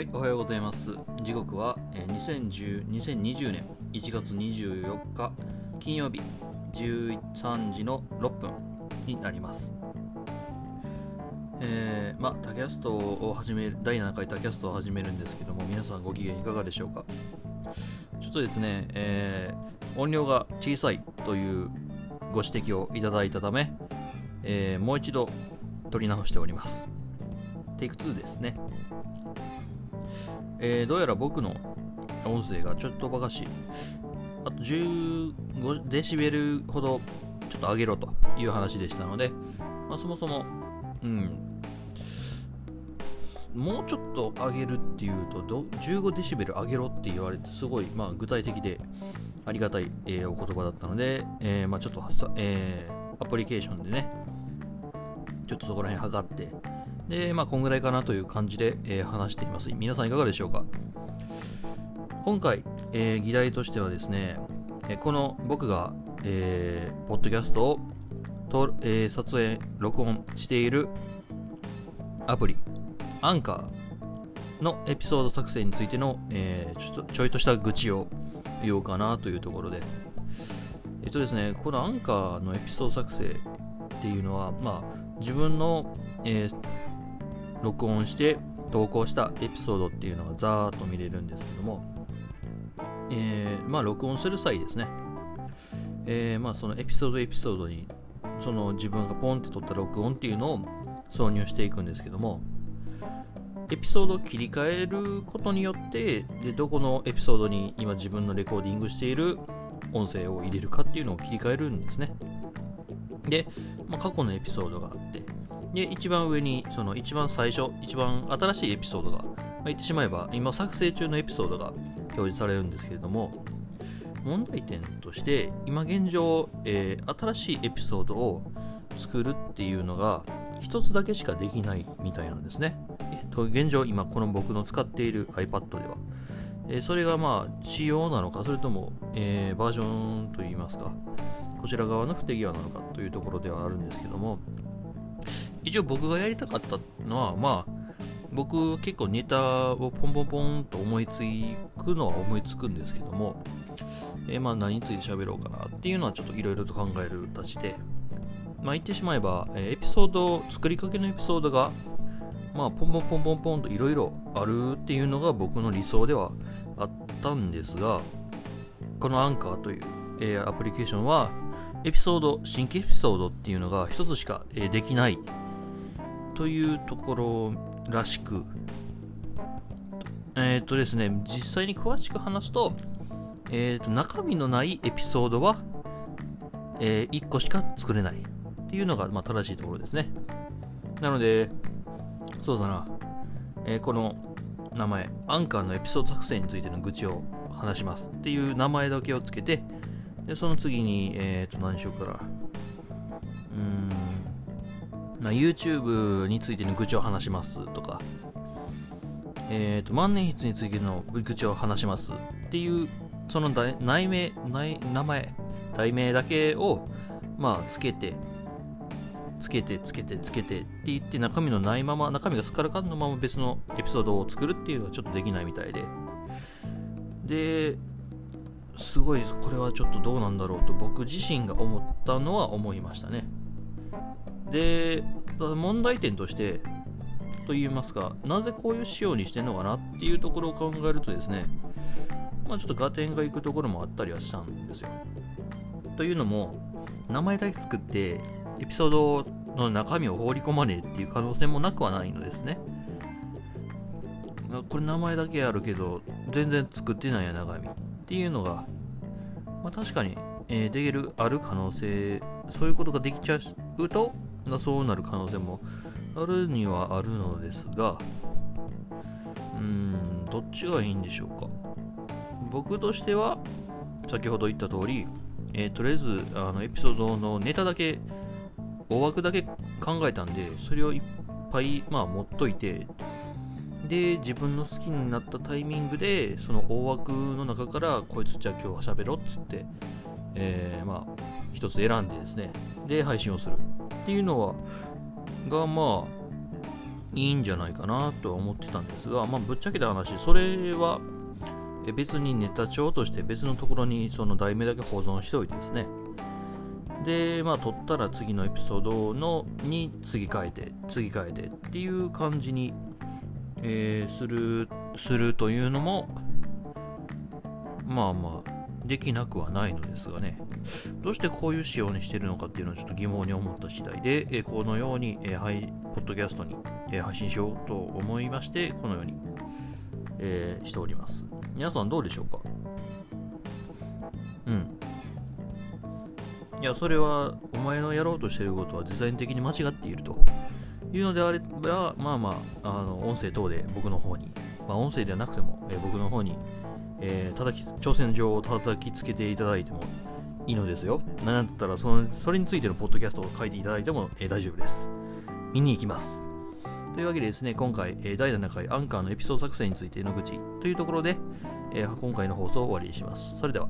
はい、おはようございます。時刻は、え2010 2020年1月24日金曜日13時の6分になります。えー、まあ、タキャストを始める、第7回タキャストを始めるんですけども、皆さんご機嫌いかがでしょうか？ちょっとですね、えー音量が小さいというご指摘をいただいたため、えーもう一度撮り直しております。テイク2ですね。えーどうやら僕の音声がちょっとばかし、あと15デシベルほどちょっと上げろという話でしたので、まあ、そもそも、うん、もうちょっと上げるっていうとど、15デシベル上げろって言われて、すごい、まあ、具体的でありがたい、えーお言葉だったので、えーまあ、ちょっと、えーアプリケーションでね、ちょっとそこら辺測って、で、まあ、こんぐらいかなという感じで、えー話しています。皆さんいかがでしょうか？今回、えー議題としてはですね、えこの僕が、えーポッドキャストをと、えー撮影、録音しているアプリ、アンカーのエピソード作成についての、えーちょっとちょいとした愚痴を言おうかなというところで、えっとですね、このアンカーのエピソード作成っていうのは、まあ、自分の、えー録音して投稿したエピソードっていうのがざーっと見れるんですけども、えーまあ、録音する際ですね、えーまあ、そのエピソードエピソードにその自分がポンって撮った録音っていうのを挿入していくんですけどもエピソードを切り替えることによってでどこのエピソードに今自分のレコーディングしている音声を入れるかっていうのを切り替えるんですね。で、まあ、過去のエピソードがあってで一番上にその一番最初一番新しいエピソードが、まあ、言ってしまえば今作成中のエピソードが表示されるんですけれども問題点として今現状、えー新しいエピソードを作るっていうのが一つだけしかできないみたいなんですね、えっと現状今この僕の使っている iPad では、えーそれがまあ仕様なのかそれとも、えバージョンといいますかこちら側の不手際なのかというところではあるんですけども一応僕がやりたかったのはまあ僕結構ネタをポンポンポンと思いつくのは思いつくんですけども、えーまあ何について喋ろうかなっていうのはちょっといろいろと考えるたちでまあ言ってしまえば、えーエピソード作りかけのエピソードがまあポンポンポンポンポンといろいろあるっていうのが僕の理想ではあったんですがこのアンカーという、えーアプリケーションはエピソード新規エピソードっていうのが一つしか、えできないというところらしく、えっ、とですね、実際に詳しく話すと、えっ、と、中身のないエピソードは、え1個しか作れないっていうのが、まあ、正しいところですね。なので、そうだな、えーこの名前、アンカーのエピソード作成についての愚痴を話しますっていう名前だけをつけて、でその次に、えっ、と、何しようかな。まあ、YouTube についての愚痴を話しますとか、えっ、と、万年筆についての愚痴を話しますっていう、その内名、内名前、題名だけを、まあ、つけて、つけて、つけて、つけてって言って、中身のないまま、中身がすっからかんのまま別のエピソードを作るっていうのはちょっとできないみたいで。で、すごい、これはちょっとどうなんだろうと僕自身が思ったのは思いましたね。で、問題点として、と言いますか、なぜこういう仕様にしてんのかなっていうところを考えるとですね、まあちょっと合点がいくところもあったりはしたんですよ。というのも、名前だけ作って、エピソードの中身を放り込まねえっていう可能性もなくはないのですね。これ名前だけあるけど、全然作ってないや中身っていうのが、まあ確かに、えーできる、ある可能性、そういうことができちゃうと、まあそうなる可能性もあるにはあるのですが、うーん、どっちがいいんでしょうか。僕としては、先ほど言った通り、えーとりあえずあのエピソードのネタだけ、大枠だけ考えたんで、それをいっぱい、まあ、持っといて、で、自分の好きになったタイミングで、その大枠の中から、こいつじゃあ今日は喋ろうっつって、えーまあ、一つ選んでですね、で、配信をするっていうのは、が、まあ、いいんじゃないかなとは思ってたんですが、まあ、ぶっちゃけた話、それは別にネタ帳として別のところにその題名だけ保存しておいてですね。で、まあ、撮ったら次のエピソードのに次変えて、次変えてっていう感じに、えー、する、するというのも、まあまあ、できなくはないのですがね、どうしてこういう仕様にしてるのかっていうのをちょっと疑問に思った次第で、えこのように、えはい、ポッドキャストに、え配信しようと思いまして、このように、えー、しております。皆さんどうでしょうか？うん。いや、それは、お前のやろうとしてることはデザイン的に間違っているというのであれば、まあまあ、あの音声等で僕の方に、まあ、音声ではなくても、え僕の方に、えー、叩き挑戦状を叩きつけていただいてもいいのですよ。なんだったらその、それについてのポッドキャストを書いていただいても、えー、大丈夫です。見に行きます。というわけでですね、今回、えー、第7回アンカーのエピソード作成についての口というところで、えー、今回の放送を終わりにします。それでは。